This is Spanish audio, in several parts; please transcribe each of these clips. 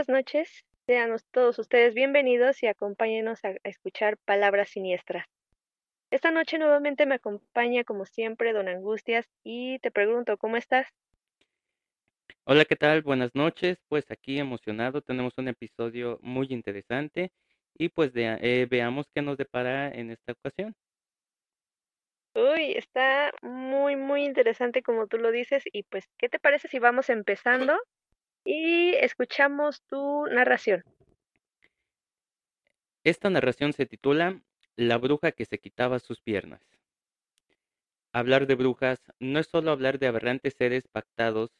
Buenas noches. Sean todos ustedes bienvenidos y acompáñenos a, a escuchar Palabras Siniestras. Esta noche nuevamente me acompaña, como siempre, Don Angustias y te pregunto, ¿cómo estás? Hola, ¿qué tal? Buenas noches. Pues aquí emocionado, tenemos un episodio muy interesante y pues de- eh, veamos qué nos depara en esta ocasión. Uy, está muy, muy interesante como tú lo dices y pues, ¿qué te parece si vamos empezando y escuchamos tu narración? Esta narración se titula La bruja que se quitaba sus piernas. Hablar de brujas no es solo hablar de aberrantes seres pactados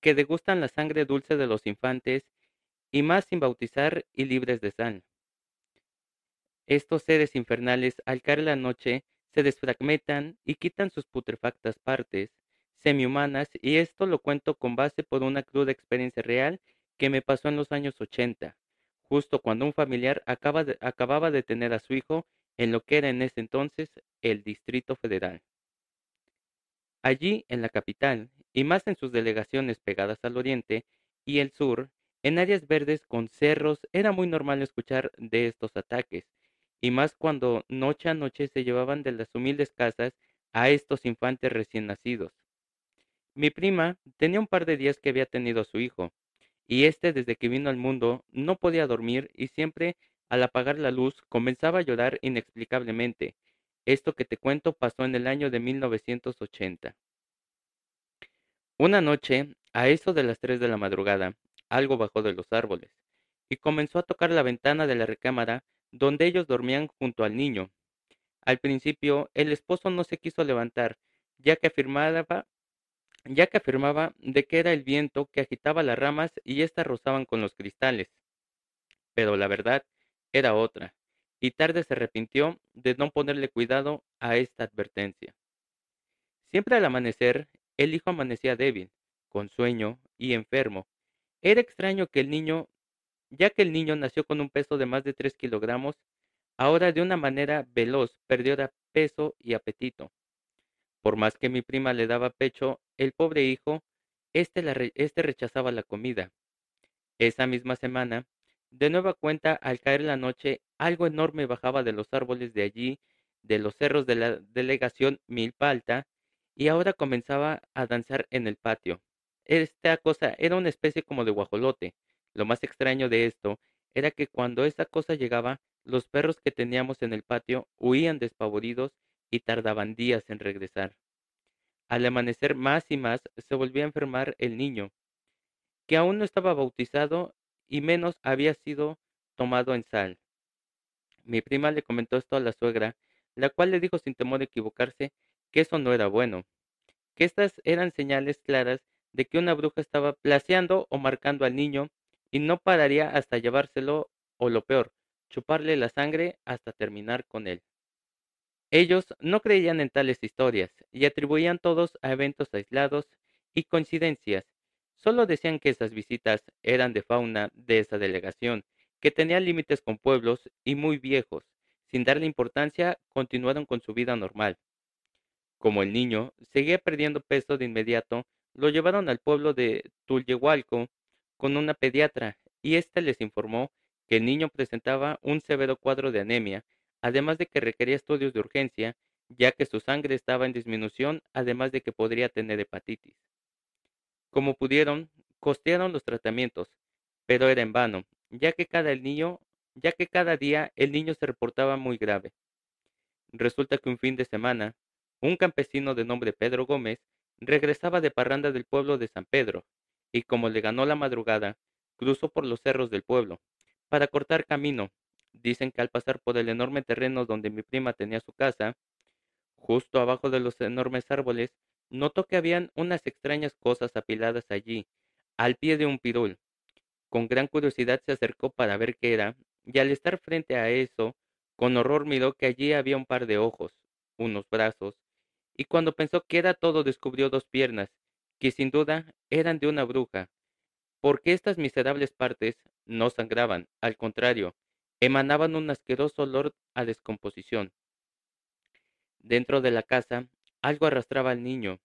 que degustan la sangre dulce de los infantes y más sin bautizar y libres de sal. Estos seres infernales, al caer la noche, se desfragmentan y quitan sus putrefactas partes, semihumanas, y esto lo cuento con base por una cruda experiencia real que me pasó en los años 80, justo cuando un familiar acababa de tener a su hijo en lo que era en ese entonces el Distrito Federal. Allí, en la capital, y más en sus delegaciones pegadas al oriente y el sur, en áreas verdes con cerros, era muy normal escuchar de estos ataques, y más cuando noche a noche se llevaban de las humildes casas a estos infantes recién nacidos. Mi prima tenía un par de días que había tenido a su hijo, y este desde que vino al mundo no podía dormir y siempre al apagar la luz comenzaba a llorar inexplicablemente. Esto que te cuento pasó en el año de 1980. Una noche, a eso de las tres de la madrugada, algo bajó de los árboles y comenzó a tocar la ventana de la recámara donde ellos dormían junto al niño. Al principio, el esposo no se quiso levantar, ya que afirmaba, ya que afirmaba de que era el viento que agitaba las ramas y éstas rozaban con los cristales. Pero la verdad era otra, y tarde se arrepintió de no ponerle cuidado a esta advertencia. Siempre al amanecer, el hijo amanecía débil, con sueño y enfermo. Era extraño que el niño, ya que el niño nació con un peso de más de tres kilogramos, ahora de una manera veloz perdió peso y apetito. Por más que mi prima le daba pecho, el pobre hijo, este, este rechazaba la comida. Esa misma semana, de nueva cuenta, al caer la noche, algo enorme bajaba de los árboles de allí, de los cerros de la delegación Milpa Alta, y ahora comenzaba a danzar en el patio. Esta cosa era una especie como de guajolote. Lo más extraño de esto era que cuando esa cosa llegaba, los perros que teníamos en el patio huían despavoridos y tardaban días en regresar. Al amanecer más y más se volvía a enfermar el niño, que aún no estaba bautizado y menos había sido tomado en sal. Mi prima le comentó esto a la suegra, la cual le dijo sin temor de equivocarse que eso no era bueno, que estas eran señales claras de que una bruja estaba placeando o marcando al niño y no pararía hasta llevárselo o lo peor, chuparle la sangre hasta terminar con él. Ellos no creían en tales historias y atribuían todos a eventos aislados y coincidencias. Solo decían que esas visitas eran de fauna de esa delegación, que tenía límites con pueblos y muy viejos. Sin darle importancia, continuaron con su vida normal. Como el niño seguía perdiendo peso de inmediato, lo llevaron al pueblo de Tulyehualco con una pediatra y ésta les informó que el niño presentaba un severo cuadro de anemia, además de que requería estudios de urgencia, ya que su sangre estaba en disminución, además de que podría tener hepatitis. Como pudieron, costearon los tratamientos, pero era en vano, ya que cada el niño, ya que cada día el niño se reportaba muy grave. Resulta que un fin de semana, un campesino de nombre Pedro Gómez regresaba de parranda del pueblo de San Pedro, y como le ganó la madrugada, cruzó por los cerros del pueblo, para cortar camino. Dicen que al pasar por el enorme terreno donde mi prima tenía su casa, justo abajo de los enormes árboles, notó que habían unas extrañas cosas apiladas allí, al pie de un pirul. Con gran curiosidad se acercó para ver qué era, y al estar frente a eso, con horror miró que allí había un par de ojos, unos brazos, y cuando pensó que era todo descubrió dos piernas, que sin duda eran de una bruja, porque estas miserables partes no sangraban, al contrario, emanaban un asqueroso olor a descomposición. Dentro de la casa, algo arrastraba al niño.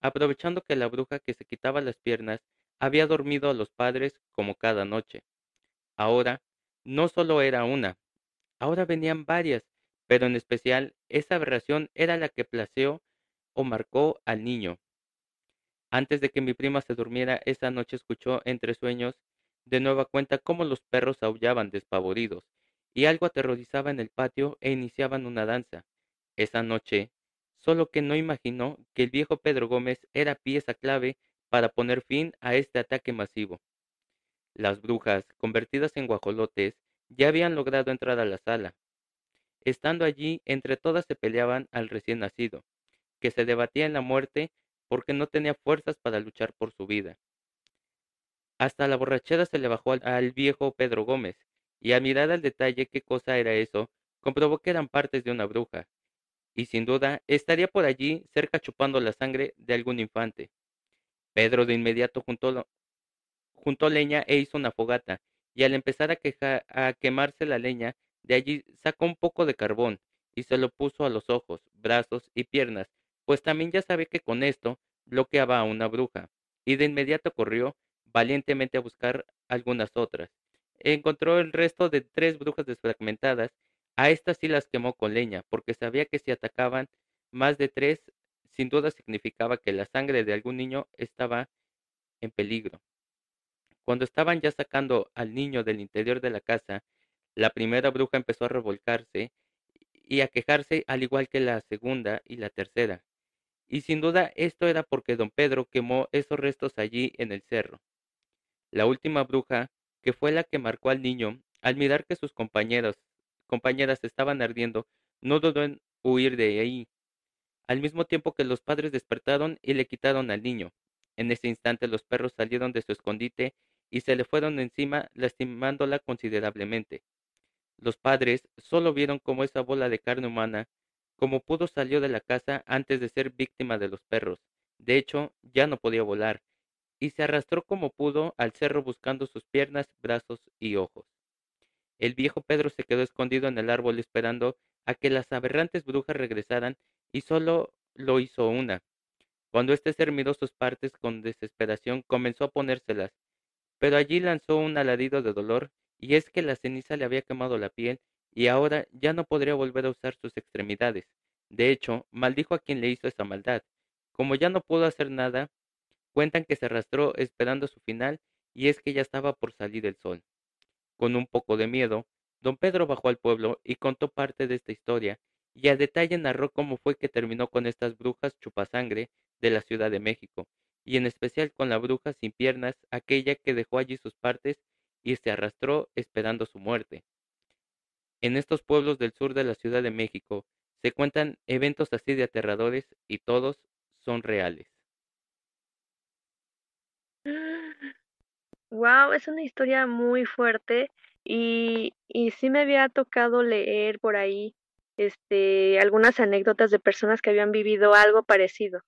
Aprovechando que la bruja que se quitaba las piernas había dormido a los padres como cada noche. Ahora, no solo era una, ahora venían varias, pero en especial esa aberración era la que placeó o marcó al niño. Antes de que mi prima se durmiera esa noche escuchó entre sueños de nueva cuenta cómo los perros aullaban despavoridos, y algo aterrorizaba en el patio e iniciaban una danza. Esa noche, solo que no imaginó que el viejo Pedro Gómez era pieza clave para poner fin a este ataque masivo. Las brujas, convertidas en guajolotes, ya habían logrado entrar a la sala. Estando allí, entre todas se peleaban al recién nacido, que se debatía en la muerte porque no tenía fuerzas para luchar por su vida. Hasta la borrachera se le bajó al, viejo Pedro Gómez, y a mirar al detalle qué cosa era eso, comprobó que eran partes de una bruja, y sin duda estaría por allí cerca chupando la sangre de algún infante. Pedro de inmediato juntó, juntó leña e hizo una fogata, y al empezar a, a quemarse la leña, de allí sacó un poco de carbón y se lo puso a los ojos, brazos y piernas, pues también ya sabía que con esto bloqueaba a una bruja, y de inmediato corrió valientemente a buscar algunas otras. Encontró el resto de tres brujas desfragmentadas, a estas sí las quemó con leña, porque sabía que si atacaban más de tres, sin duda significaba que la sangre de algún niño estaba en peligro. Cuando estaban ya sacando al niño del interior de la casa, la primera bruja empezó a revolcarse y a quejarse al igual que la segunda y la tercera. Y sin duda esto era porque don Pedro quemó esos restos allí en el cerro. La última bruja, que fue la que marcó al niño, al mirar que sus compañeros, compañeras estaban ardiendo, no dudó en huir de ahí, al mismo tiempo que los padres despertaron y le quitaron al niño. En ese instante los perros salieron de su escondite y se le fueron encima lastimándola considerablemente. Los padres solo vieron cómo esa bola de carne humana, como pudo salió de la casa antes de ser víctima de los perros. De hecho, ya no podía volar, y se arrastró como pudo al cerro buscando sus piernas, brazos y ojos. El viejo Pedro se quedó escondido en el árbol esperando a que las aberrantes brujas regresaran y solo lo hizo una. Cuando éste ser miró sus partes con desesperación, comenzó a ponérselas, pero allí lanzó un alarido de dolor, y es que la ceniza le había quemado la piel, y ahora ya no podría volver a usar sus extremidades. De hecho, maldijo a quien le hizo esa maldad. Como ya no pudo hacer nada, cuentan que se arrastró esperando su final, y es que ya estaba por salir el sol. Con un poco de miedo, don Pedro bajó al pueblo y contó parte de esta historia, y a detalle narró cómo fue que terminó con estas brujas chupasangre de la Ciudad de México, y en especial con la bruja sin piernas, aquella que dejó allí sus partes y se arrastró esperando su muerte. En estos pueblos del sur de la Ciudad de México se cuentan eventos así de aterradores y todos son reales. Wow, es una historia muy fuerte y, y sí me había tocado leer por ahí este algunas anécdotas de personas que habían vivido algo parecido.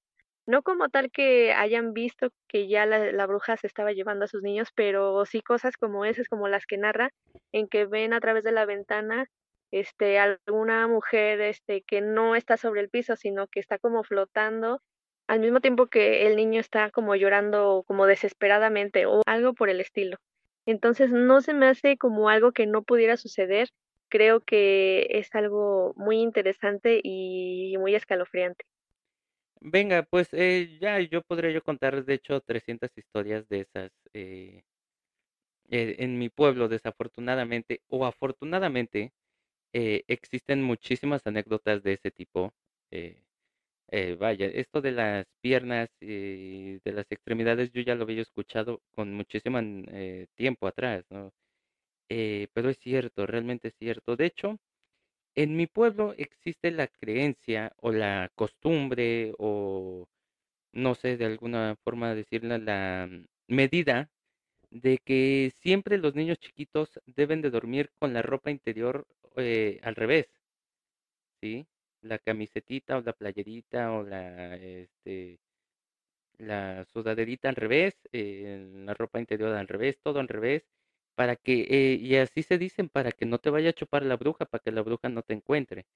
No como tal que hayan visto que ya la, la, bruja se estaba llevando a sus niños, pero sí cosas como esas, como las que narra, en que ven a través de la ventana este alguna mujer este que no está sobre el piso, sino que está como flotando al mismo tiempo que el niño está como llorando como desesperadamente o algo por el estilo. Entonces no se me hace como algo que no pudiera suceder. Creo que es algo muy interesante y muy escalofriante. Venga, pues eh, ya yo podría yo contar, de hecho, 300 historias de esas eh, eh, en mi pueblo, desafortunadamente o afortunadamente, eh, existen muchísimas anécdotas de ese tipo. Eh, eh, vaya, esto de las piernas y de las extremidades yo ya lo había escuchado con muchísimo eh, tiempo atrás, ¿no? Eh, pero es cierto, realmente es cierto. De hecho, en mi pueblo existe la creencia o la costumbre o no sé, de alguna forma decirla, la mm, medida de que siempre los niños chiquitos deben de dormir con la ropa interior eh, al revés, ¿sí? La camisetita o la playerita o la, este, la sudaderita al revés, eh, la ropa interior al revés, todo al revés, para que, eh, y así se dicen, para que no te vaya a chupar la bruja, para que la bruja no te encuentre.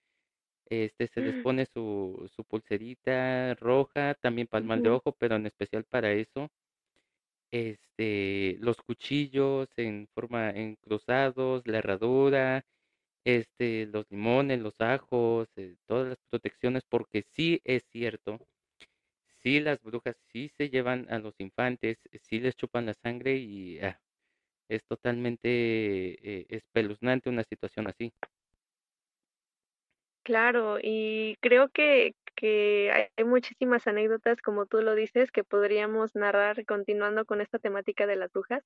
Este, se les pone su, su pulserita roja, también para el mal de ojo, pero en especial para eso. este, los cuchillos en forma en cruzados, la herradura, este, los limones, los ajos, eh, todas las protecciones, porque sí es cierto, sí las brujas sí se llevan a los infantes, sí les chupan la sangre y ah, es totalmente eh, espeluznante una situación así. Claro, y creo que, que hay muchísimas anécdotas, como tú lo dices, que podríamos narrar continuando con esta temática de las brujas.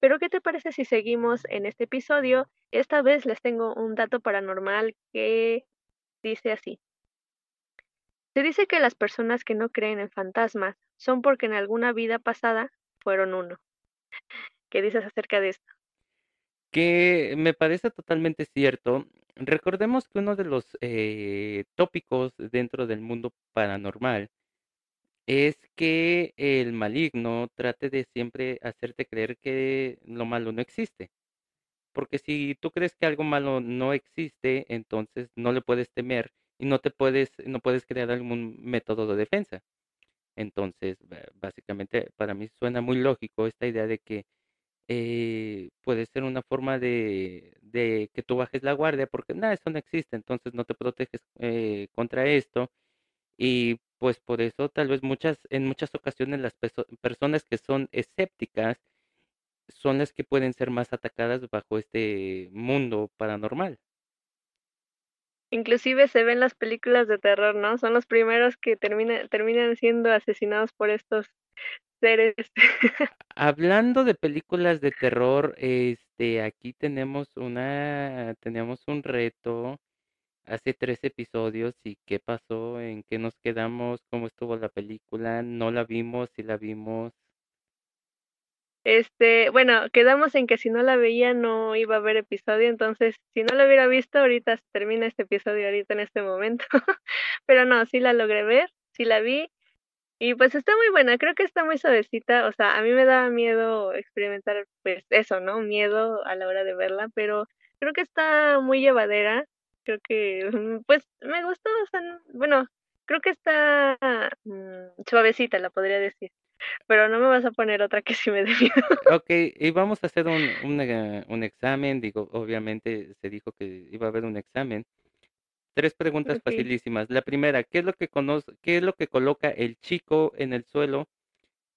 Pero, ¿qué te parece si seguimos en este episodio? Esta vez les tengo un dato paranormal que dice así. Se dice que las personas que no creen en fantasmas son porque en alguna vida pasada fueron uno. ¿Qué dices acerca de esto? Que me parece totalmente cierto. Recordemos que uno de los eh, tópicos dentro del mundo paranormal es que el maligno trate de siempre hacerte creer que lo malo no existe. Porque si tú crees que algo malo no existe, entonces no le puedes temer y no te puedes, no puedes crear algún método de defensa. Entonces, básicamente, para mí suena muy lógico esta idea de que eh, puede ser una forma de, de que tú bajes la guardia, porque nada, eso no existe, entonces no te proteges eh, contra esto. Y pues por eso tal vez muchas, en muchas ocasiones las personas que son escépticas son las que pueden ser más atacadas bajo este mundo paranormal. Inclusive se ven las películas de terror, ¿no? Son los primeros que termina, terminan siendo asesinados por estos seres. Hablando de películas de terror, este, aquí tenemos una, tenemos un reto hace tres episodios y qué pasó, en qué nos quedamos, cómo estuvo la película, no la vimos, si la vimos. Este, bueno, quedamos en que si no la veía no iba a haber episodio, entonces si no la hubiera visto ahorita se termina este episodio ahorita en este momento. Pero no, sí la logré ver, sí la vi y pues está muy buena, creo que está muy suavecita, o sea, a mí me daba miedo experimentar pues eso, ¿no? Miedo a la hora de verla, pero creo que está muy llevadera, creo que mm, pues me sea, n- bueno, creo que está mm, suavecita, la podría decir, pero no me vas a poner otra que sí me dé miedo. Ok, y vamos a hacer un, un, eh, un examen, digo, obviamente se dijo que iba a haber un examen. Tres preguntas Okay. facilísimas. La primera, ¿qué es lo que conoce, qué es lo que coloca el chico en el suelo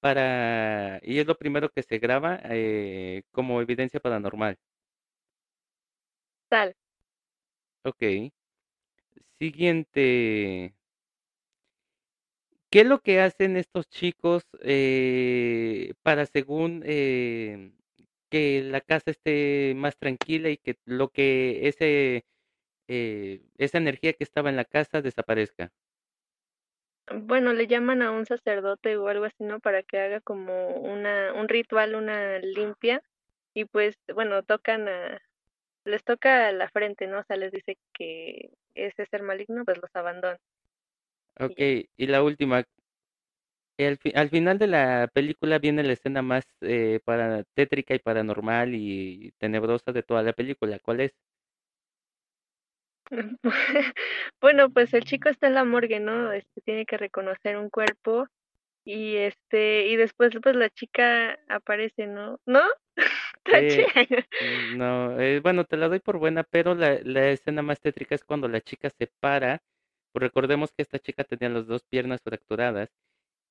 para, y es lo primero que se graba eh, como evidencia paranormal? Tal. Ok. Siguiente. ¿Qué es lo que hacen estos chicos eh, para según eh, que la casa esté más tranquila y que lo que ese eh, esa energía que estaba en la casa desaparezca? Bueno, le llaman a un sacerdote o algo así, ¿no? Para que haga como una, un ritual, una limpia, y pues, bueno, tocan a, les toca la frente, ¿no? O sea, les dice que ese ser maligno, pues los abandona Ok, y la última, al, fi- al final de la película viene la escena más eh, para, tétrica y paranormal y tenebrosa de toda la película. ¿Cuál es? Bueno, pues el chico está en la morgue, ¿no? Este tiene que reconocer un cuerpo y este, y después pues la chica aparece, ¿no? ¿No? Eh, no, eh, bueno, te la doy por buena, pero la, la escena más tétrica es cuando la chica se para. Pues recordemos que esta chica tenía las dos piernas fracturadas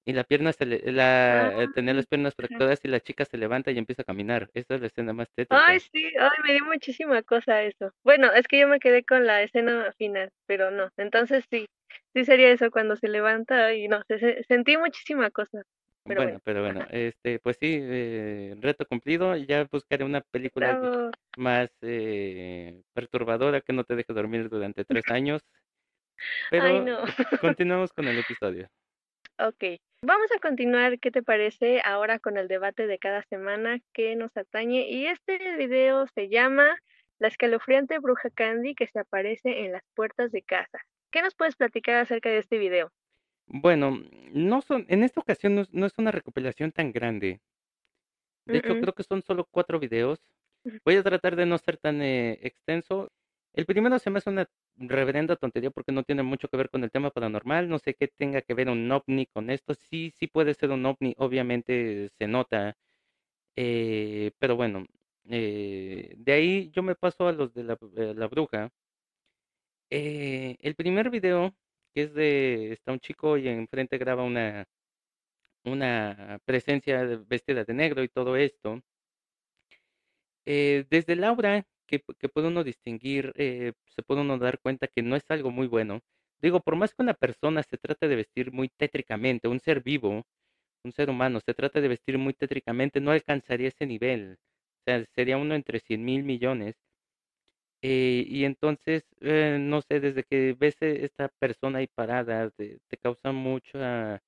y la pierna se le, Ah, la, eh, tenía las piernas ajá. fracturadas y la chica se levanta y empieza a caminar. Esa es la escena más Ay, tétrica. sí, ay, me dio muchísima cosa eso. Bueno, es que yo me quedé con la escena final, pero no. Entonces sí, sí sería eso cuando se levanta y no, se, se- sentí muchísima cosa, pero Bueno, bueno, pero bueno, este, pues sí, eh, reto cumplido. Ya buscaré una película Bravo. más eh, perturbadora que no te deje dormir durante tres años. Ay, Pero no. eh, continuamos con el episodio. Ok, vamos a continuar, ¿qué te parece? Ahora con el debate de cada semana que nos atañe y este video se llama La escalofriante bruja Candy que se aparece en las puertas de casa. ¿Qué nos puedes platicar acerca de este video? Bueno, no son, en esta ocasión no es, no es una recopilación tan grande. De hecho, mm. creo que son solo cuatro videos. Voy a tratar de no ser tan eh, extenso. El primero se me hace una reverenda tontería porque no tiene mucho que ver con el tema paranormal. No sé qué tenga que ver un ovni con esto. Sí, sí puede ser un ovni. Obviamente se nota. Eh, pero bueno, eh, de ahí yo me paso a los de la, eh, la bruja. El primer video, que es de, está un chico y enfrente graba una, una presencia vestida de negro y todo esto. Eh, desde Laura, que, p- que puede uno distinguir, eh, se puede uno dar cuenta que no es algo muy bueno. Digo, por más que una persona se trate de vestir muy tétricamente, un ser vivo, un ser humano, se trata de vestir muy tétricamente, no alcanzaría ese nivel. O sea, sería uno entre cien mil millones. Eh, y entonces, eh, no sé, desde que ves e- esta persona ahí parada, te, causa mucha,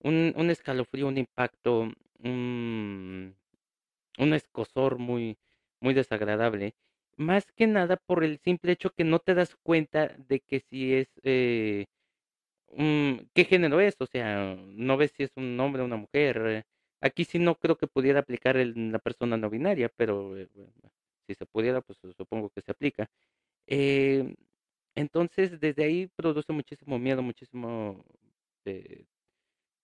un, escalofrío, un impacto, un, escosor muy, muy desagradable. Más que nada por el simple hecho que no te das cuenta de que si es, eh, qué género es, o sea, no ves si es un hombre o una mujer. eh. Aquí sí no creo que pudiera aplicar el- la persona no binaria, pero eh, si se pudiera, pues supongo que se aplica. Eh, entonces, desde ahí produce muchísimo miedo, muchísimo, eh,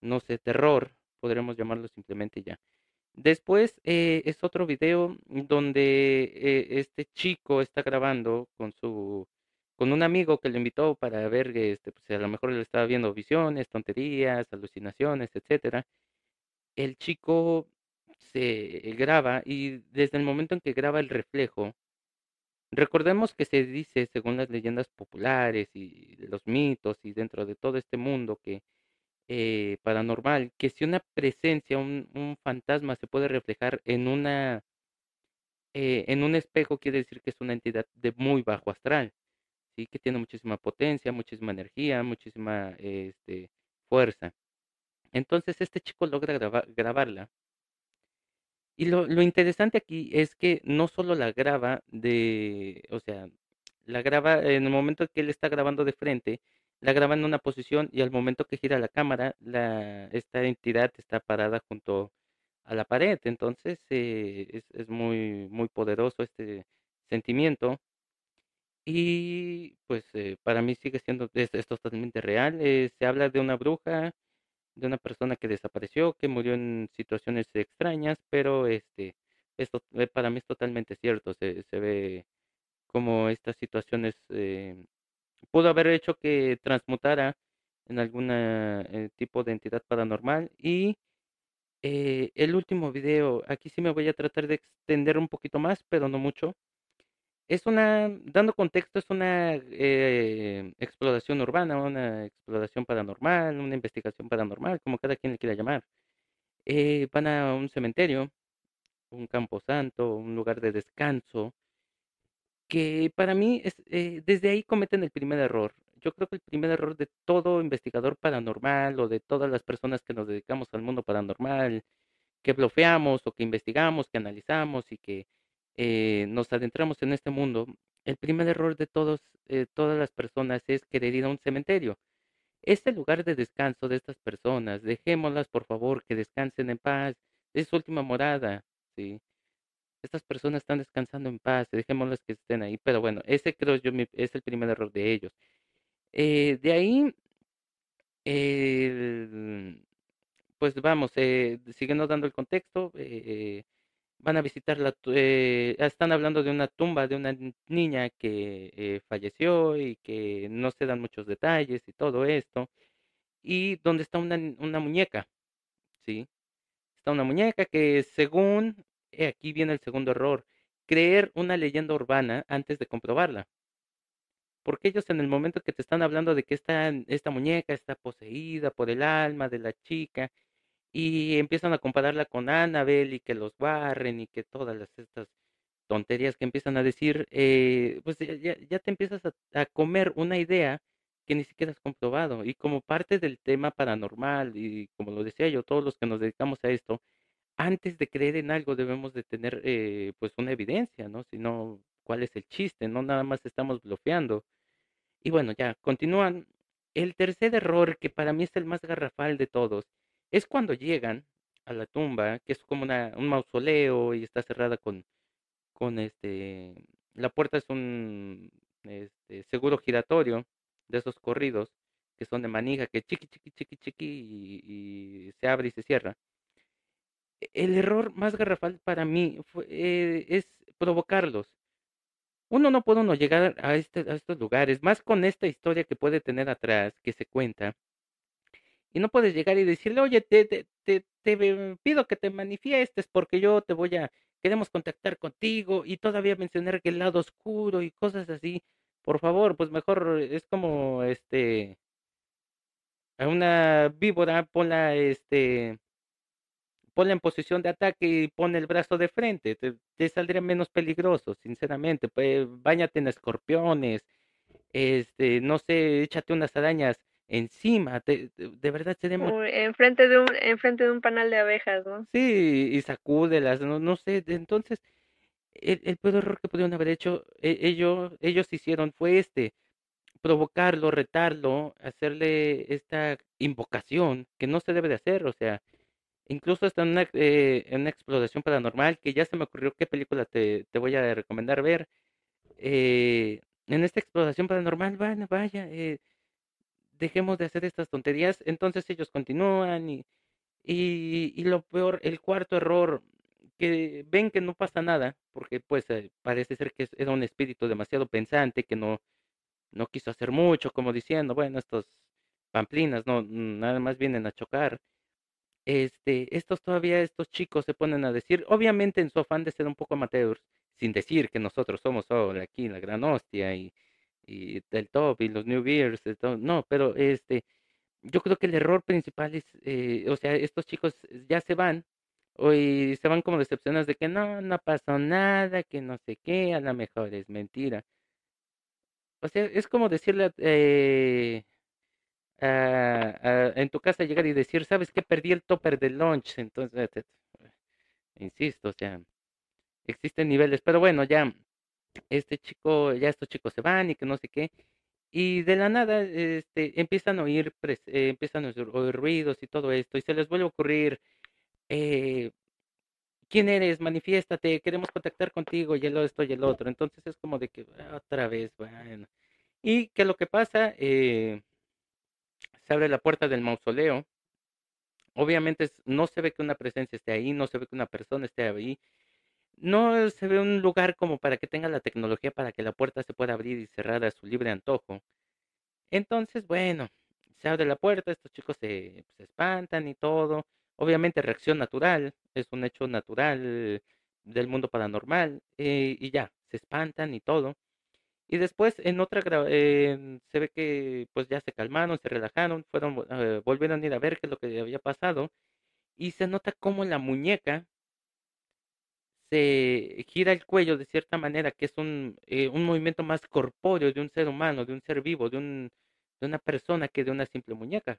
no sé, terror, podríamos llamarlo simplemente ya. Después eh, es otro video donde eh, este chico está grabando con su, con un amigo que lo invitó para ver, este, pues a lo mejor le estaba viendo visiones, tonterías, alucinaciones, etcétera. El chico se graba y desde el momento en que graba el reflejo, recordemos que se dice, según las leyendas populares y los mitos y dentro de todo este mundo que eh, paranormal, que si una presencia, un, un fantasma se puede reflejar en una eh, en un espejo, quiere decir que es una entidad de muy bajo astral, sí, que tiene muchísima potencia, muchísima energía, muchísima este, fuerza. Entonces este chico logra graba- grabarla. Y lo, lo interesante aquí es que no solo la graba de, o sea, la graba en el momento que él está grabando de frente, la graba en una posición y al momento que gira la cámara, la, esta entidad está parada junto a la pared. Entonces eh, es, muy, muy poderoso este sentimiento y pues eh, para mí sigue siendo, es, es totalmente real. Eh, se habla de una bruja, de una persona que desapareció, que murió en situaciones extrañas, pero este, esto eh, para mí es totalmente cierto. Se, se ve como estas situaciones eh, pudo haber hecho que transmutara en algún tipo de entidad paranormal. Y eh, el último video, aquí sí me voy a tratar de extender un poquito más, pero no mucho. Es una, dando contexto, es una eh, exploración urbana, una exploración paranormal, una investigación paranormal, como cada quien le quiera llamar. Eh, van a un cementerio, un camposanto, un lugar de descanso, que para mí es, eh, desde ahí cometen el primer error. Yo creo que el primer error de todo investigador paranormal o de todas las personas que nos dedicamos al mundo paranormal, que bloqueamos o que investigamos, que analizamos y que eh, nos adentramos en este mundo, el primer error de todos, eh, todas las personas es querer ir a un cementerio. Este lugar de descanso de estas personas, dejémoslas por favor que descansen en paz, es su última morada, ¿sí? Estas personas están descansando en paz, dejémoslas que estén ahí, pero bueno, ese creo yo es el primer error de ellos. Eh, de ahí, pues vamos, eh, siguiendo dando el contexto, eh, van a visitar la, eh, están hablando de una tumba de una niña que eh, falleció y que no se dan muchos detalles y todo esto, y donde está una, una muñeca, ¿sí? Está una muñeca que según, eh, aquí viene el segundo error, creer una leyenda urbana antes de comprobarla. Porque ellos en el momento que te están hablando de que esta, esta muñeca está poseída por el alma de la chica y empiezan a compararla con Annabelle y que los barren y que todas las, estas tonterías que empiezan a decir, eh, pues ya, ya- te empiezas a, a comer una idea que ni siquiera has comprobado. Y como parte del tema paranormal, y como lo decía yo, todos los que nos dedicamos a esto, antes de creer en algo debemos de tener eh, pues una evidencia, ¿no? Si no, ¿cuál es el chiste? No nada más estamos bloqueando. Y bueno, ya, continúan. El tercer error, que para mí es el más garrafal de todos, es cuando llegan a la tumba, que es como un mausoleo y está cerrada con, con este, la puerta es un este, seguro giratorio de esos corridos que son de manija, que chiqui, chiqui, chiqui, chiqui y, se abre y se cierra. el error más garrafal para mí eh, es provocarlos. Uno no puede llegar este, a estos lugares, más con esta historia que puede tener atrás, que se cuenta, y no puedes llegar y decirle, oye, te, te, te, te pido que te manifiestes porque yo te voy a, queremos contactar contigo y todavía mencionar que el lado oscuro y cosas así. Por favor, pues mejor es como, este, a una víbora, ponla, este, ponla en posición de ataque y pon el brazo de frente, te, saldría menos peligroso, sinceramente. Pues bañate en escorpiones, este, no sé, échate unas arañas encima, te, te- de verdad. Uy, enfrente de un, enfrente de un panal de abejas, ¿no? Sí, y sacúdelas, no, no sé, entonces el, el peor error que pudieron haber hecho e- ellos, ellos hicieron fue este, provocarlo, retarlo, hacerle esta invocación que no se debe de hacer, o sea, Incluso hasta en una, eh, en una exploración paranormal, que ya se me ocurrió qué película te, te voy a recomendar ver. eh, en esta exploración paranormal, van, vaya, eh, dejemos de hacer estas tonterías. Entonces ellos continúan y, y, y lo peor, el cuarto error, que ven que no pasa nada, porque pues eh, parece ser que era un espíritu demasiado pensante, que no, no quiso hacer mucho, como diciendo, bueno, estos pamplinas no, nada más vienen a chocar este, estos todavía, estos chicos se ponen a decir, obviamente en su afán de ser un poco amateurs, sin decir que nosotros somos solo aquí la gran hostia y, y del top y los New Beers, no, pero este, yo creo que el error principal es, eh, o sea, estos chicos ya se van, o y se van como decepcionados de que no, no pasó nada, que no sé qué, a lo mejor es mentira. O sea, es como decirle, eh, a- a- en tu casa llegar y decir, ¿sabes qué? Perdí el topper del lunch. Entonces, insisto, o sea, existen niveles, pero bueno, ya este chico, ya estos chicos se van y que no sé qué. Y de la nada, este, empiezan a oír, eh, empiezan a oír ruidos y todo esto, y se les vuelve a ocurrir, eh, ¿quién eres? Manifiéstate, queremos contactar contigo, y el esto y el otro. Entonces es como de que "Ah, otra vez, bueno. Y que lo que pasa, eh, se abre la puerta del mausoleo Obviamente no se ve que una presencia esté ahí, no se ve que una persona esté ahí, no se ve un lugar como para que tenga la tecnología para que la puerta se pueda abrir y cerrar a su libre antojo. Entonces, bueno, se abre la puerta, estos chicos se, se espantan y todo. Obviamente reacción natural, es un hecho natural del mundo paranormal eh, y ya, se espantan y todo. Y después en otra en- se ve que pues ya se calmaron, se relajaron, fueron, eh, volvieron a ir a ver qué es lo que había pasado y se nota como la muñeca se gira el cuello de cierta manera, que es un, eh, un movimiento más corpóreo de un ser humano, de un ser vivo, de, un, de una persona que de una simple muñeca.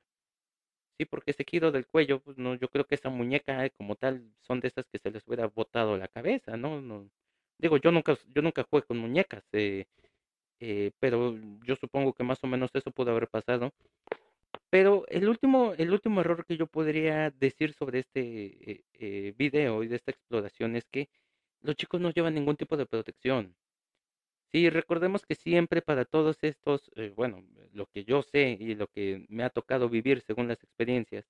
Sí, porque ese giro del cuello, pues no, yo creo que esa muñeca como tal son de esas que se les hubiera botado la cabeza, ¿no? no digo, yo nunca, yo nunca jugué con muñecas, eh, eh, pero yo supongo que más o menos eso pudo haber pasado. Pero el último, el último error que yo podría decir sobre este eh, eh, video y de esta exploración es que los chicos no llevan ningún tipo de protección. Sí, recordemos que siempre para todos estos, eh, bueno, lo que yo sé y lo que me ha tocado vivir según las experiencias,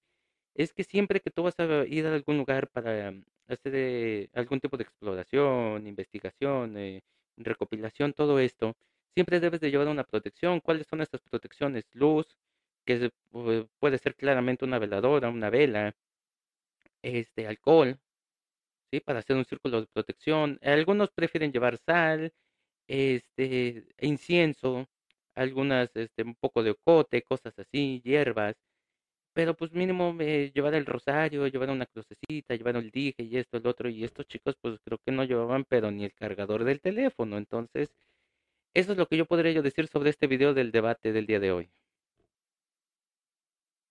es que siempre que tú vas a ir a algún lugar para hacer eh, algún tipo de exploración, investigación, recopilación, todo esto, siempre debes de llevar una protección. ¿Cuáles son estas protecciones? Luz, que puede ser claramente una veladora, una vela, este, alcohol, ¿sí? Para hacer un círculo de protección. Algunos prefieren llevar sal, este, incienso, algunas, este, un poco de ocote, cosas así, hierbas, pero pues mínimo eh, llevar el rosario, llevar una crucecita, llevar el dije y esto, el otro, y estos chicos pues creo que no llevaban pero ni el cargador del teléfono, entonces eso es lo que yo podría decir sobre este video del debate del día de hoy.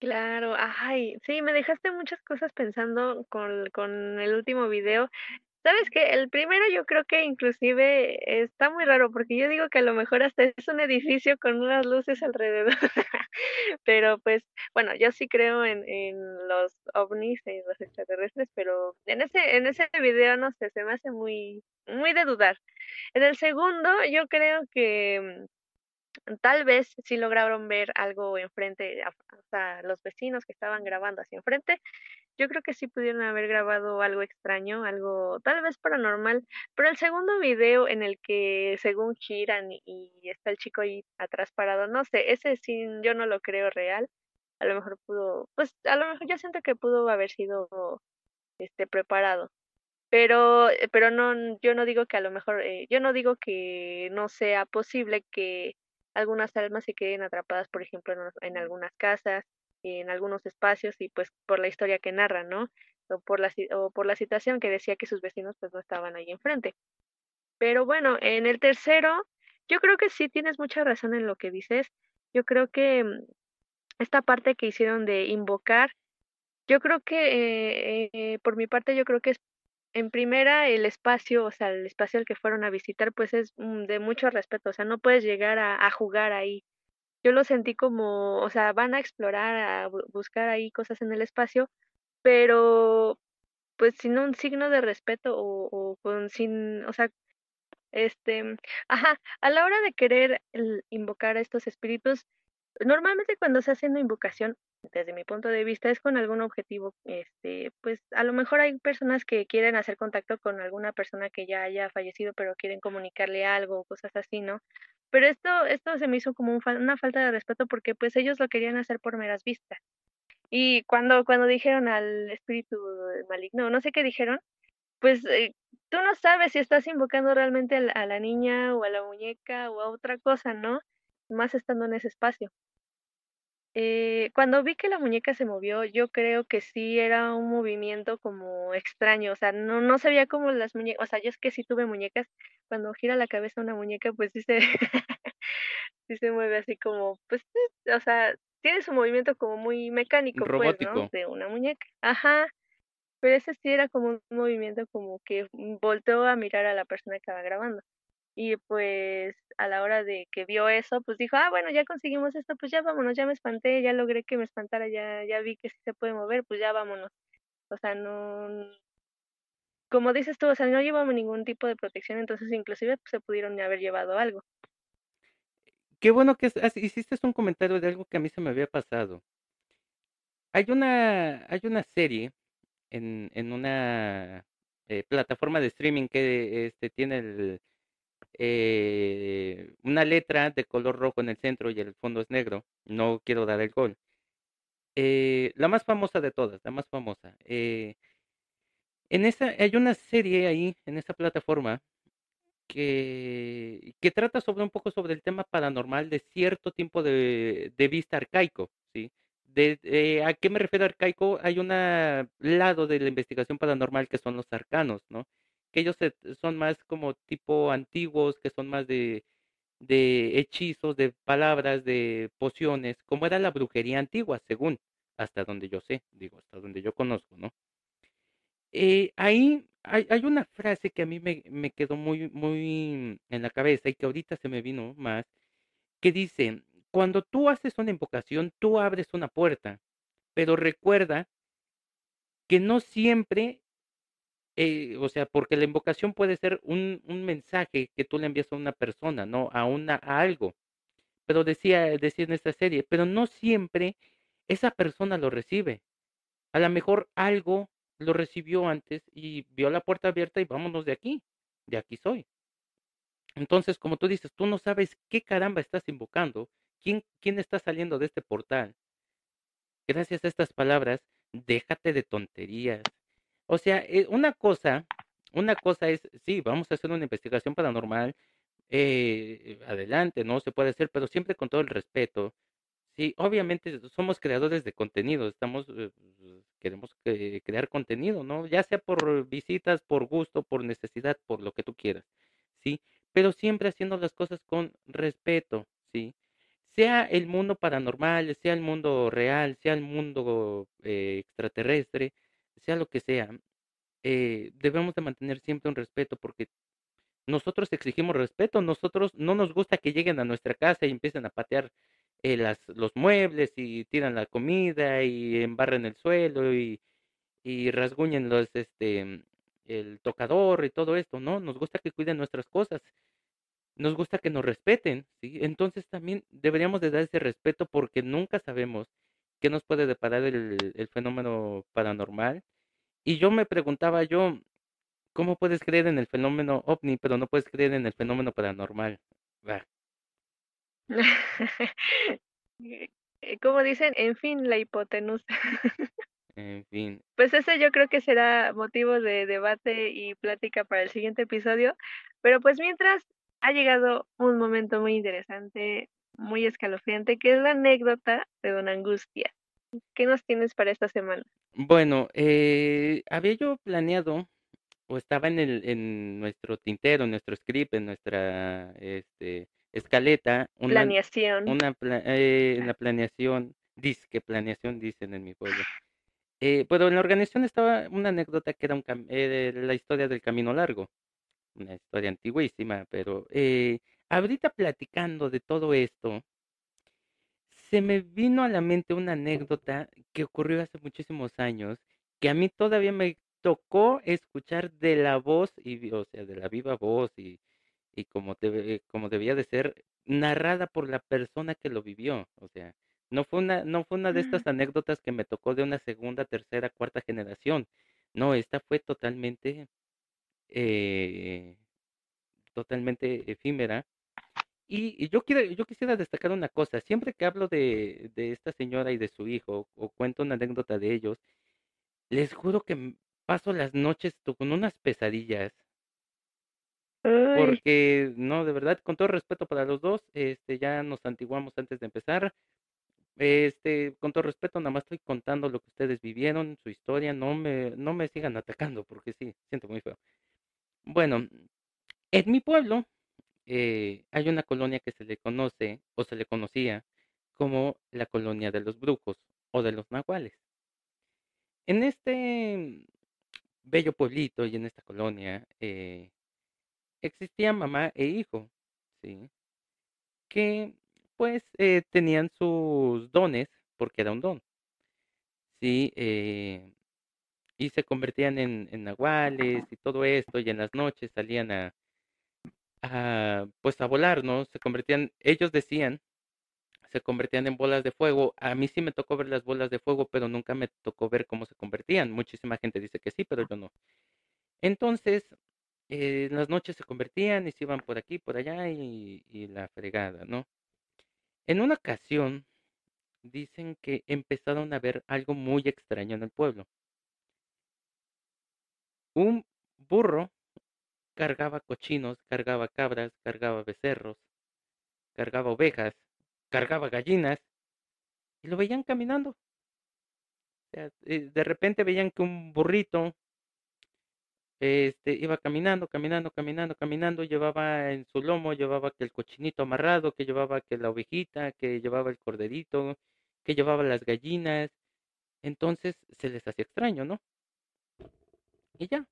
Claro, ay, sí, me dejaste muchas cosas pensando con, con el último video. ¿Sabes qué? El primero yo creo que inclusive está muy raro porque yo digo que a lo mejor hasta es un edificio con unas luces alrededor. Pero pues, bueno, yo sí creo en, en los ovnis, en los extraterrestres, pero en ese, en ese video no sé, se me hace muy, muy de dudar. En el segundo, yo creo que tal vez sí lograron ver algo enfrente, o sea, los vecinos que estaban grabando hacia enfrente, yo creo que sí pudieron haber grabado algo extraño, algo tal vez paranormal, pero el segundo video en el que según giran y está el chico ahí atrás parado, no sé, ese sí yo no lo creo real. A lo mejor pudo, pues a lo mejor yo siento que pudo haber sido este preparado. Pero pero no yo no digo que a lo mejor eh, yo no digo que no sea posible que algunas almas se queden atrapadas, por ejemplo, en, en algunas casas en algunos espacios y pues por la historia que narra, ¿no? O por la, o por la situación que decía que sus vecinos pues no estaban ahí enfrente. Pero bueno, en el tercero, yo creo que sí tienes mucha razón en lo que dices. Yo creo que mm, esta parte que hicieron de invocar, yo creo que eh, eh, por mi parte yo creo que es en primera el espacio, o sea, el espacio al que fueron a visitar, pues es mm, de mucho respeto, o sea, no puedes llegar a, jugar ahí, yo lo sentí como, o sea, van a explorar, a buscar ahí cosas en el espacio, pero pues sin un signo de respeto o, o con sin, o sea, este, ajá, a la hora de querer invocar a estos espíritus, normalmente cuando se hace una invocación, desde mi punto de vista, es con algún objetivo, este, pues a lo mejor hay personas que quieren hacer contacto con alguna persona que ya haya fallecido, pero quieren comunicarle algo, cosas así, ¿no? Pero esto, esto se me hizo como una falta de respeto porque pues ellos lo querían hacer por meras vistas. Y cuando, cuando dijeron al espíritu maligno, no sé qué dijeron, pues eh, tú no sabes si estás invocando realmente a la, niña o a la muñeca o a otra cosa, ¿no? Más estando en ese espacio. Eh, cuando vi que la muñeca se movió, yo creo que sí era un movimiento como extraño, o sea, no, no sabía cómo las muñecas, o sea, yo es que sí tuve muñecas, cuando gira la cabeza una muñeca, pues sí se, sí se mueve así como, pues, o sea, tiene su movimiento como muy mecánico, pues, ¿no? De una muñeca. Ajá. Pero ese sí era como un movimiento como que volteó a mirar a la persona que estaba grabando. Y pues a la hora de que vio eso, pues dijo, ah, bueno, ya conseguimos esto, pues ya vámonos, ya me espanté, ya logré que me espantara, ya, ya vi que sí se puede mover, pues ya vámonos. O sea, no, como dices tú, o sea, no llevamos ningún tipo de protección, entonces inclusive pues, se pudieron haber llevado algo. Qué bueno que hiciste un comentario de algo que a mí se me había pasado. Hay una, hay una serie en, en una eh, plataforma de streaming que este, tiene el, eh, una letra de color rojo en el centro y el fondo es negro. No quiero dar el gol. Eh, la más famosa de todas, la más famosa. Eh, en esa, hay una serie ahí, en esa plataforma, que, que trata sobre un poco sobre el tema paranormal de cierto tiempo de, de vista arcaico, ¿sí? De, ¿A qué me refiero arcaico? Hay un lado de la investigación paranormal que son los arcanos, ¿no? Que ellos son más como tipo antiguos, que son más de, de hechizos, de palabras, de pociones, como era la brujería antigua, según, hasta donde yo sé, digo, hasta donde yo conozco, ¿no? Eh, ahí hay, hay, una frase que a mí me, me, quedó muy, muy en la cabeza y que ahorita se me vino más, que dice, cuando tú haces una invocación, tú abres una puerta, pero recuerda que no siempre, eh, o sea, porque la invocación puede ser un, un, mensaje que tú le envías a una persona, ¿no? A, una, a algo. Pero decía, decía en esta serie, pero no siempre esa persona lo recibe. A lo mejor algo lo recibió antes y vio la puerta abierta y vámonos de aquí, de aquí soy. Entonces, como tú dices, tú no sabes qué caramba estás invocando, quién, quién está saliendo de este portal. Gracias a estas palabras, déjate de tonterías. O sea, eh, una cosa, una cosa es, sí, vamos a hacer una investigación paranormal, eh, adelante, no se puede hacer, pero siempre con todo el respeto, Sí, obviamente somos creadores de contenido, estamos, eh, queremos crear contenido, ¿no? Ya sea por visitas, por gusto, por necesidad, por lo que tú quieras, ¿sí? Pero siempre haciendo las cosas con respeto, ¿sí? Sea el mundo paranormal, sea el mundo real, sea el mundo eh, extraterrestre, sea lo que sea, eh, debemos de mantener siempre un respeto porque nosotros exigimos respeto, nosotros no nos gusta que lleguen a nuestra casa y empiecen a patear eh, las, los muebles y tiran la comida y embarran el suelo y, y rasguñen los, este, el tocador y todo esto, ¿no? Nos gusta que cuiden nuestras cosas. nos gusta que nos respeten, ¿sí? Entonces también deberíamos de dar ese respeto porque nunca sabemos qué nos puede deparar el, el fenómeno paranormal. Y yo me preguntaba yo, ¿cómo puedes creer en el fenómeno ovni, pero no puedes creer en el fenómeno paranormal? Bah, Eh, eh, como dicen, en fin, la hipotenusa. en fin. Pues ese yo creo que será motivo de debate y plática para el siguiente episodio. Pero pues mientras ha llegado un momento muy interesante, muy escalofriante, que es la anécdota de Don Angustia. ¿Qué nos tienes para esta semana? Bueno, eh, había yo planeado, o estaba en el, en nuestro tintero, en nuestro script, en nuestra este, escaleta, una, Planeación. una pla- eh, en la planeación, disque planeación dicen en mi pueblo. Eh, pero en la organización estaba una anécdota que era un cam- eh, la historia del camino largo, una historia antiguísima, pero eh, ahorita platicando de todo esto, se me vino a la mente una anécdota que ocurrió hace muchísimos años, que a mí todavía me tocó escuchar de la voz, y, o sea, de la viva voz y, y como, debe- como debía de ser, narrada por la persona que lo vivió. O sea, no fue una, no fue una de estas anécdotas que me tocó de una segunda, tercera, cuarta generación. No, esta fue totalmente, eh, totalmente efímera y, y yo quiero, yo quisiera destacar una cosa, siempre que hablo de, de esta señora y de su hijo, o cuento una anécdota de ellos, les juro que paso las noches con unas pesadillas, Uy, porque no, de verdad, con todo respeto para los dos, este, ya nos santiguamos antes de empezar, este, con todo respeto, nada más estoy contando lo que ustedes vivieron, su historia, no me, no me sigan atacando, porque sí, siento muy feo. Bueno, en mi pueblo, eh, hay una colonia que se le conoce o se le conocía como la colonia de los brujos o de los nahuales. En este bello pueblito y en esta colonia eh, existían mamá e hijo, ¿sí? Que pues eh, tenían sus dones, porque era un don, ¿sí? Eh, y se convertían en, en nahuales y todo esto, y en las noches salían a, a, pues a volar, ¿no? Se convertían, ellos decían se convertían en bolas de fuego. A mí sí me tocó ver las bolas de fuego, pero nunca me tocó ver cómo se convertían. Muchísima gente dice que sí, pero yo no. Entonces, eh, en las noches se convertían y se iban por aquí, por allá y, y la fregada, ¿no? En una ocasión, dicen que empezaron a ver algo muy extraño en el pueblo. Un burro cargaba cochinos, cargaba cabras, cargaba becerros, cargaba ovejas, cargaba gallinas y lo veían caminando. Eh, de repente veían que un burrito este, iba caminando, caminando, caminando, caminando, llevaba en su lomo, llevaba que el cochinito amarrado, que llevaba que la ovejita, que llevaba el corderito, que llevaba las gallinas. Entonces se les hacía extraño, ¿no? Y ya.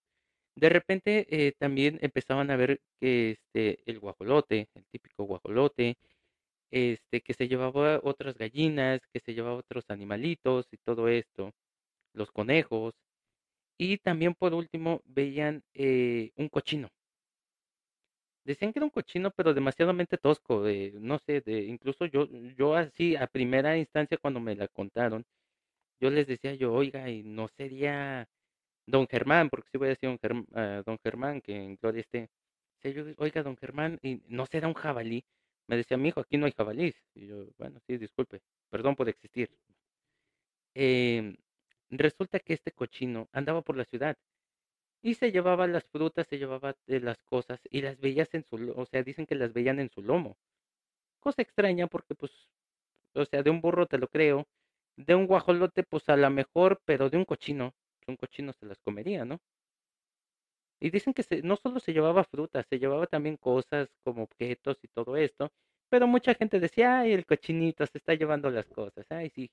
De repente eh, también empezaban a ver que este, el guajolote, el típico guajolote, este, que se llevaba otras gallinas, que se llevaba otros animalitos y todo esto, los conejos, y también por último veían eh, un cochino. Decían que era un cochino, pero demasiadamente tosco, eh, no sé, de, incluso yo, yo así a primera instancia cuando me la contaron, yo les decía yo, oiga, y no sería don Germán, porque sí voy a decir don, ah, don Germán, que en gloria esté. Oiga, don Germán, y no será un jabalí. Me decía, mi hijo, aquí no hay jabalís. Y yo, bueno, sí, disculpe, perdón por existir. Em, resulta que este cochino andaba por la ciudad y se llevaba las frutas, se llevaba eh, las cosas y las veías en su, o sea, dicen que las veían en su lomo. Cosa extraña porque, pues, o sea, de un burro te lo creo, de un guajolote, pues a lo mejor, pero de un cochino, que un cochino se las comería, ¿no? Y dicen que se, no solo se llevaba frutas, se llevaba también cosas como objetos y todo esto, pero mucha gente decía, ay, el cochinito se está llevando las cosas, ay, sí,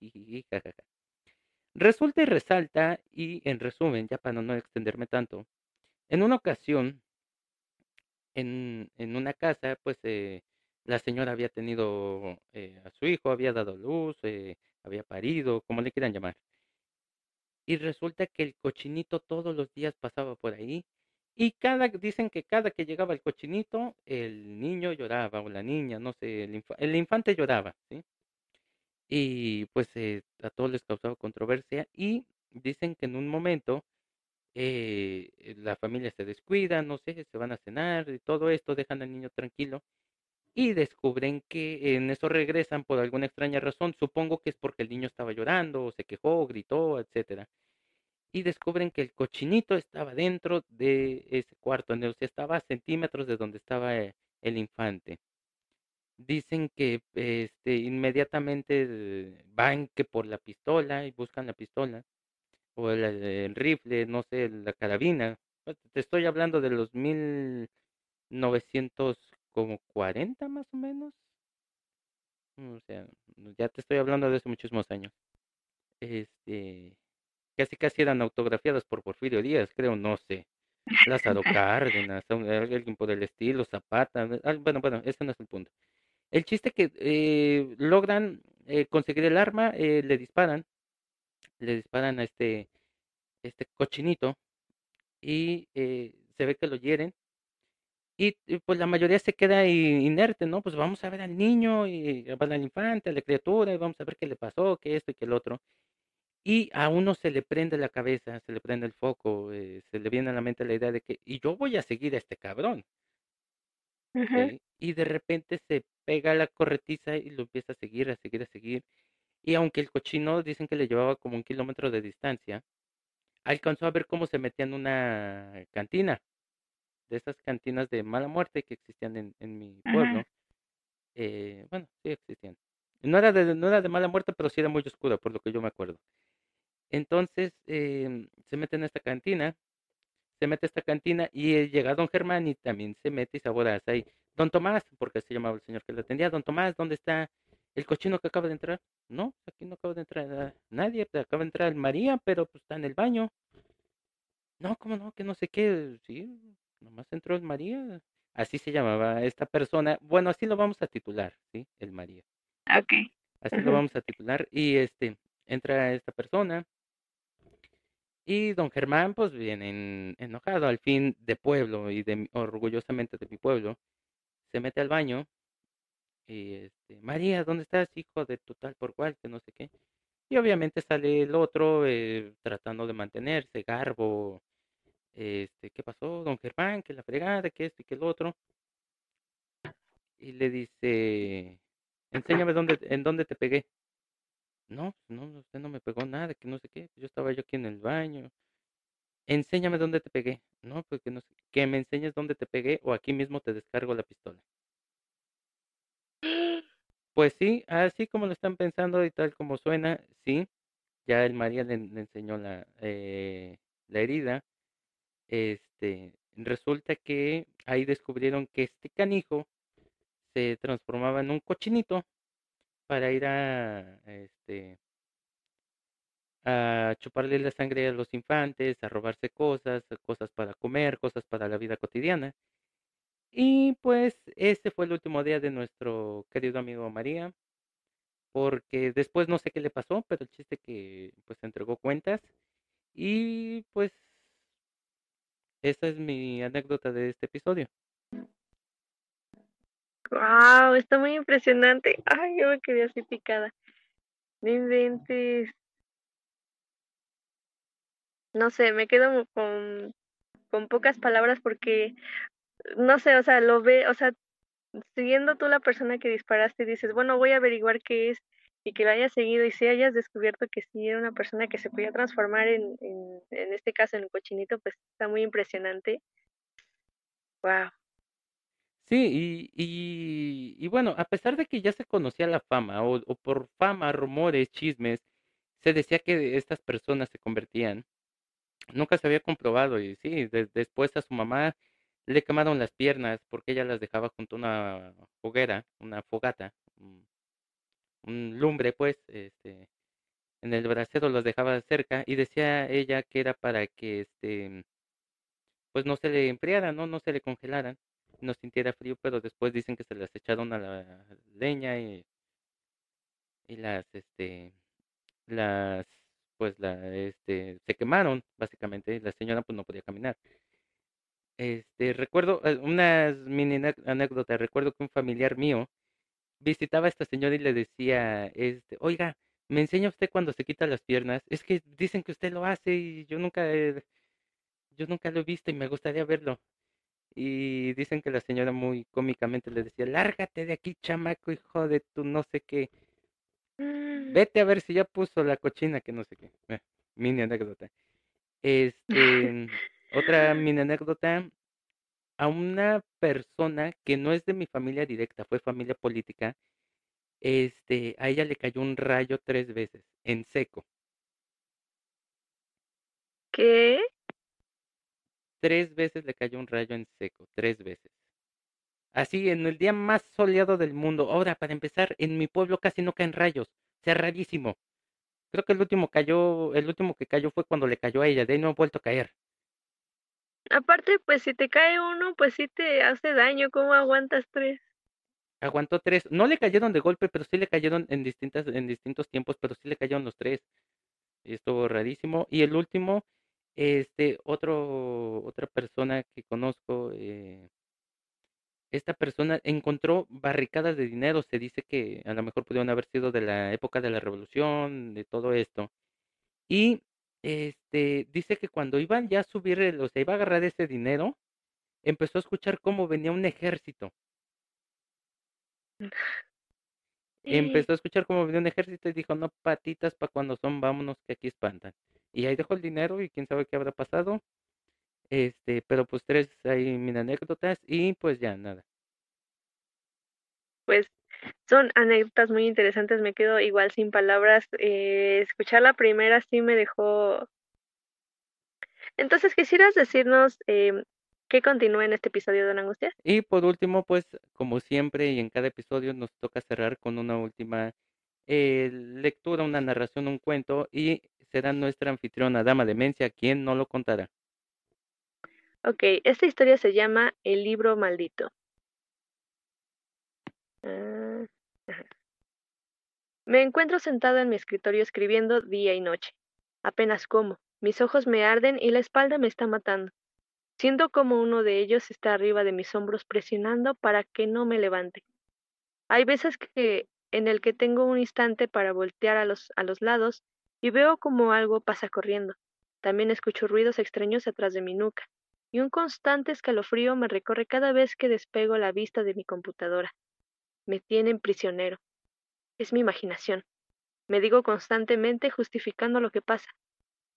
jajaja. Resulta y resalta, y en resumen, ya para no extenderme tanto, en una ocasión, en, en una casa, pues eh, la señora había tenido eh, a su hijo, había dado luz, eh, había parido, como le quieran llamar. Y resulta que el cochinito todos los días pasaba por ahí Y cada, dicen que cada que llegaba el cochinito, el niño lloraba o la niña, no sé, el, infante lloraba. Y pues eh, a todos les causaba controversia y dicen que en un momento eh, la familia se descuida, no sé, se van a cenar y todo esto, dejan al niño tranquilo y descubren que en eso regresan por alguna extraña razón, supongo que es porque el niño estaba llorando o se quejó, gritó, etcétera. Y descubren que el cochinito estaba dentro de ese cuarto, el, o estaba a centímetros de donde estaba eh, el infante. Dicen que este inmediatamente van que por la pistola y buscan la pistola o el, rifle, no sé, la carabina. Te estoy hablando de los 1940 más o menos. O sea, ya te estoy hablando de hace muchísimos años. Este, casi casi eran autografiadas por Porfirio Díaz, creo, no sé. Lázaro Cárdenas, alguien por el estilo, Zapata. Bueno, bueno, ese no es el punto. El chiste que eh, logran eh, conseguir el arma, eh, le disparan, le disparan a este, este cochinito y se ve que lo hieren. Y, pues la mayoría se queda inerte, ¿no? Pues vamos a ver al niño, y al infante, a la criatura, y vamos a ver qué le pasó, qué esto y qué el otro. Y a uno se le prende la cabeza, se le prende el foco, se le viene a la mente la idea de que, y yo voy a seguir a este cabrón. Y de repente se pega la corretiza y lo empieza a seguir, a seguir, a seguir. Y aunque el cochino dicen que le llevaba como un kilómetro de distancia, alcanzó a ver cómo se metía en una cantina, de esas cantinas de mala muerte que existían en, en mi pueblo. Eh, bueno, sí existían. No era, de, no era de mala muerte, pero sí era muy oscura, por lo que yo me acuerdo. Entonces em, se mete en esta cantina se mete a esta cantina y llega don Germán y también se mete y saboras ahí. Don Tomás, porque se llamaba el señor que lo atendía, don Tomás, ¿dónde está el cochino que acaba de entrar? No, aquí no acaba de entrar nadie, acaba de entrar María, pero pues está en el baño. No, ¿cómo no? Que no sé qué, sí, nomás entró el María. Así se llamaba esta persona. Bueno, así lo vamos a titular, ¿sí? El María. Ok. Así lo vamos a titular. Y este, entra esta persona, y don Germán, pues viene enojado al fin de pueblo y de, orgullosamente de mi pueblo, se mete al baño y este, María, ¿dónde estás, hijo de total por cual, que no sé qué? Y obviamente sale el otro eh, tratando de mantenerse, garbo, este, ¿qué pasó, don Germán? Que la fregada, que esto y que el otro. Y le dice, enséñame dónde, en dónde te pegué. No, pues, no, usted no me pegó nada, que no sé qué. Yo estaba yo aquí en el baño. Enséñame dónde te pegué. No, pues que no sé. Que me enseñes dónde te pegué o aquí mismo te descargo la pistola. Pues sí, así como lo están pensando y tal como suena, sí. Ya el María le, enseñó la, eh, la herida. Este, resulta que ahí descubrieron que este canijo se transformaba en un cochinito para ir a, este, a chuparle la sangre a los infantes, a robarse cosas, cosas para comer, cosas para la vida cotidiana. Y pues ese fue el último día de nuestro querido amigo María, porque después no sé qué le pasó, pero el chiste que pues entregó cuentas y pues esa es mi anécdota de este episodio. Wow, está muy impresionante. Ay, yo me quedé así picada. No inventes. No sé, me quedo con, con pocas palabras porque, no sé, o sea, lo ve, o sea, siguiendo tú la persona que disparaste, dices, bueno, voy a averiguar qué es y que lo hayas seguido y si hayas descubierto que sí era una persona que se podía transformar en, en, en este caso en un cochinito, pues está muy impresionante. Wow. Sí, y, y, bueno, a pesar de que ya se conocía la fama, o, por fama, rumores, chismes, se decía que estas personas se convertían, nunca se había comprobado, y sí, después a su mamá le quemaron las piernas porque ella las dejaba junto a una hoguera, una fogata, un, un lumbre, pues, este, en el brasero los dejaba cerca, y decía ella que era para que, este, pues no se le enfriaran, ¿no? No se le congelaran no sintiera frío, pero después dicen que se las echaron a la leña y, y las, este, las, pues la, este, se quemaron, básicamente, la señora pues no podía caminar. Este, recuerdo eh, unas mini anécdotas. Recuerdo que un familiar mío visitaba a esta señora y le decía, este, oiga, ¿me enseña usted cuando se quita las piernas? Es que dicen que usted lo hace y yo nunca, yo nunca lo he visto y me gustaría verlo. Y dicen que la señora muy cómicamente le decía, lárgate de aquí, chamaco, hijo de tu no sé qué. Mm. Vete a ver si ya puso la cochina que no sé qué. Eh, mini anécdota. Este, otra mini anécdota. A una persona que no es de mi familia directa, fue familia política, este, a ella le cayó un rayo tres veces, en seco. ¿Qué? Tres veces le cayó un rayo en seco, tres veces. Así, en el día más soleado del mundo. Ahora, para empezar, en mi pueblo casi no caen rayos. Sea, rarísimo. Creo que el último cayó, el último que cayó fue cuando le cayó a ella, de ahí no ha vuelto a caer. Aparte, pues si te cae uno, pues sí te hace daño. ¿Cómo aguantas tres? Aguantó tres. No le cayeron de golpe, pero sí le cayeron en distintas, en distintos tiempos, pero sí le cayeron los tres. Y estuvo rarísimo. Y el último, este, otro, otra persona que conozco, eh, esta persona encontró barricadas de dinero. Se dice que a lo mejor pudieron haber sido de la época de la revolución, de todo esto. Y este dice que cuando iban ya a subir, el- o sea, iba a agarrar ese dinero, empezó a escuchar cómo venía un ejército. Empezó a escuchar cómo venía un ejército y dijo, no patitas para cuando son, vámonos que aquí espantan. Y ahí dejó el dinero y quién sabe qué habrá pasado. Este, pero pues tres ahí mil anécdotas y pues ya nada. Pues son anécdotas muy interesantes, me quedo igual sin palabras. Eh, escuchar la primera sí me dejó. Entonces, ¿quisieras decirnos eh, qué continúa en este episodio, Don Angustia? Y por último, pues como siempre y en cada episodio nos toca cerrar con una última eh, lectura, una narración, un cuento y será nuestra anfitriona, Dama Demencia, quien no lo contará. Ok, esta historia se llama El libro maldito. Ajá. Me encuentro sentado en mi escritorio escribiendo día y noche. Apenas como, mis ojos me arden y la espalda me está matando. Siento como uno de ellos está arriba de mis hombros presionando para que no me levante. Hay veces que en el que tengo un instante para voltear a los, a los lados y veo como algo pasa corriendo. También escucho ruidos extraños atrás de mi nuca, y un constante escalofrío me recorre cada vez que despego la vista de mi computadora. Me tienen prisionero. Es mi imaginación. Me digo constantemente justificando lo que pasa.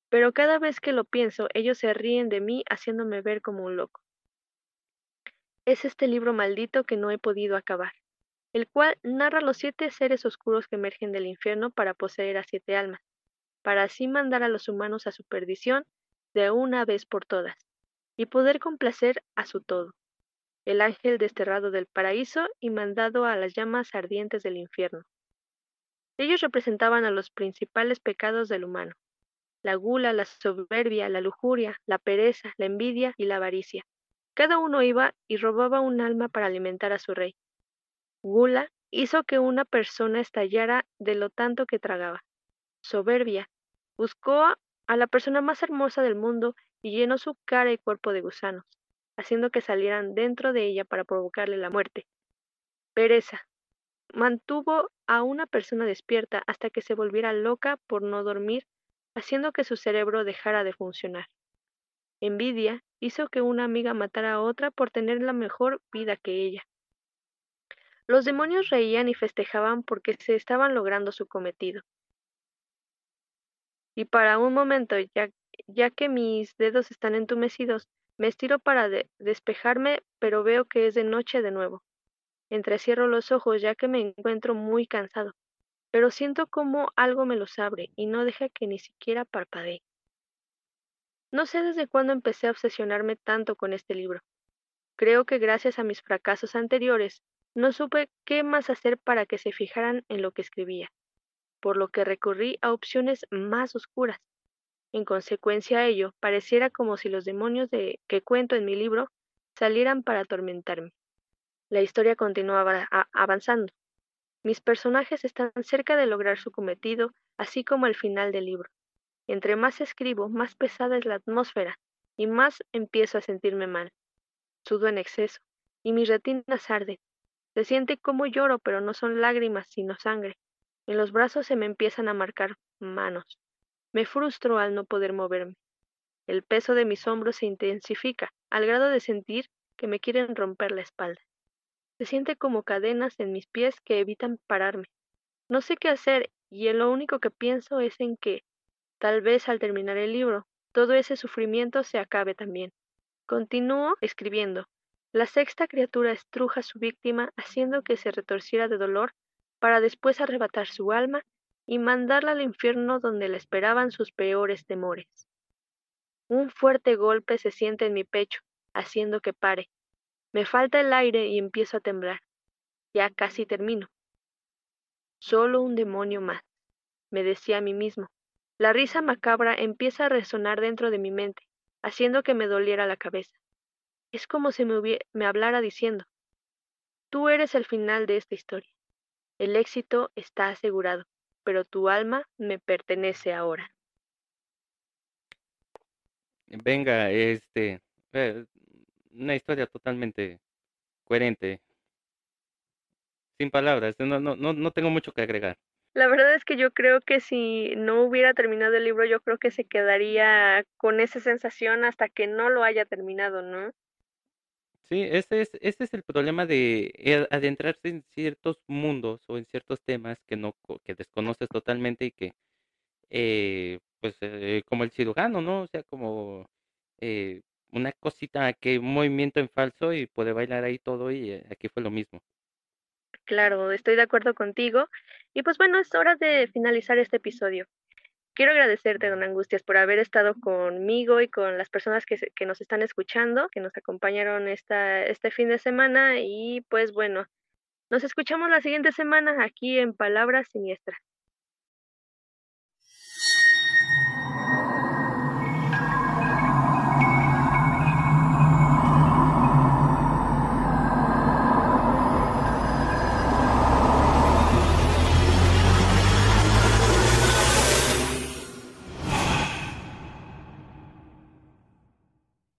Pero cada vez que lo pienso, ellos se ríen de mí haciéndome ver como un loco. Es este libro maldito que no he podido acabar, el cual narra los siete seres oscuros que emergen del infierno para poseer a siete almas, para así mandar a los humanos a su perdición de una vez por todas, y poder complacer a su todo, el ángel desterrado del paraíso y mandado a las llamas ardientes del infierno. Ellos representaban a los principales pecados del humano, la gula, la soberbia, la lujuria, la pereza, la envidia y la avaricia. Cada uno iba y robaba un alma para alimentar a su rey. Gula hizo que una persona estallara de lo tanto que tragaba. Soberbia buscó a la persona más hermosa del mundo y llenó su cara y cuerpo de gusanos, haciendo que salieran dentro de ella para provocarle la muerte. Pereza mantuvo a una persona despierta hasta que se volviera loca por no dormir, haciendo que su cerebro dejara de funcionar. Envidia hizo que una amiga matara a otra por tener la mejor vida que ella. Los demonios reían y festejaban porque se estaban logrando su cometido. Y para un momento, ya, ya que mis dedos están entumecidos, me estiro para de despejarme, pero veo que es de noche de nuevo. Entrecierro los ojos ya que me encuentro muy cansado, pero siento como algo me los abre y no deja que ni siquiera parpadee. No sé desde cuándo empecé a obsesionarme tanto con este libro. Creo que gracias a mis fracasos anteriores no supe qué más hacer para que se fijaran en lo que escribía, por lo que recurrí a opciones más oscuras. En consecuencia a ello, pareciera como si los demonios de que cuento en mi libro salieran para atormentarme. La historia continuaba avanzando. Mis personajes están cerca de lograr su cometido, así como el final del libro. Entre más escribo, más pesada es la atmósfera y más empiezo a sentirme mal. Sudo en exceso, y mis retinas arden. Se siente como lloro, pero no son lágrimas, sino sangre. En los brazos se me empiezan a marcar manos. Me frustro al no poder moverme. El peso de mis hombros se intensifica, al grado de sentir que me quieren romper la espalda. Se siente como cadenas en mis pies que evitan pararme. No sé qué hacer y lo único que pienso es en que, tal vez al terminar el libro, todo ese sufrimiento se acabe también. Continúo escribiendo. La sexta criatura estruja a su víctima haciendo que se retorciera de dolor para después arrebatar su alma y mandarla al infierno donde la esperaban sus peores temores. Un fuerte golpe se siente en mi pecho, haciendo que pare. Me falta el aire y empiezo a temblar. Ya casi termino. Solo un demonio más, me decía a mí mismo. La risa macabra empieza a resonar dentro de mi mente, haciendo que me doliera la cabeza. Es como si me, me hablara diciendo, tú eres el final de esta historia. El éxito está asegurado, pero tu alma me pertenece ahora. Venga, este, eh, una historia totalmente coherente. Sin palabras, no, no, no, no tengo mucho que agregar. La verdad es que yo creo que si no hubiera terminado el libro, yo creo que se quedaría con esa sensación hasta que no lo haya terminado, ¿no? Sí, ese es, ese es el problema de eh, adentrarse en ciertos mundos o en ciertos temas que no que desconoces totalmente y que eh, pues eh, como el cirujano, ¿no? O sea, como eh, una cosita que un movimiento en falso y puede bailar ahí todo y aquí fue lo mismo. Claro, estoy de acuerdo contigo. Y pues bueno, es hora de finalizar este episodio. Quiero agradecerte, don Angustias, por haber estado conmigo y con las personas que, nos están escuchando, que nos acompañaron esta, este fin de semana. Y pues bueno, nos escuchamos la siguiente semana aquí en Palabras Siniestras.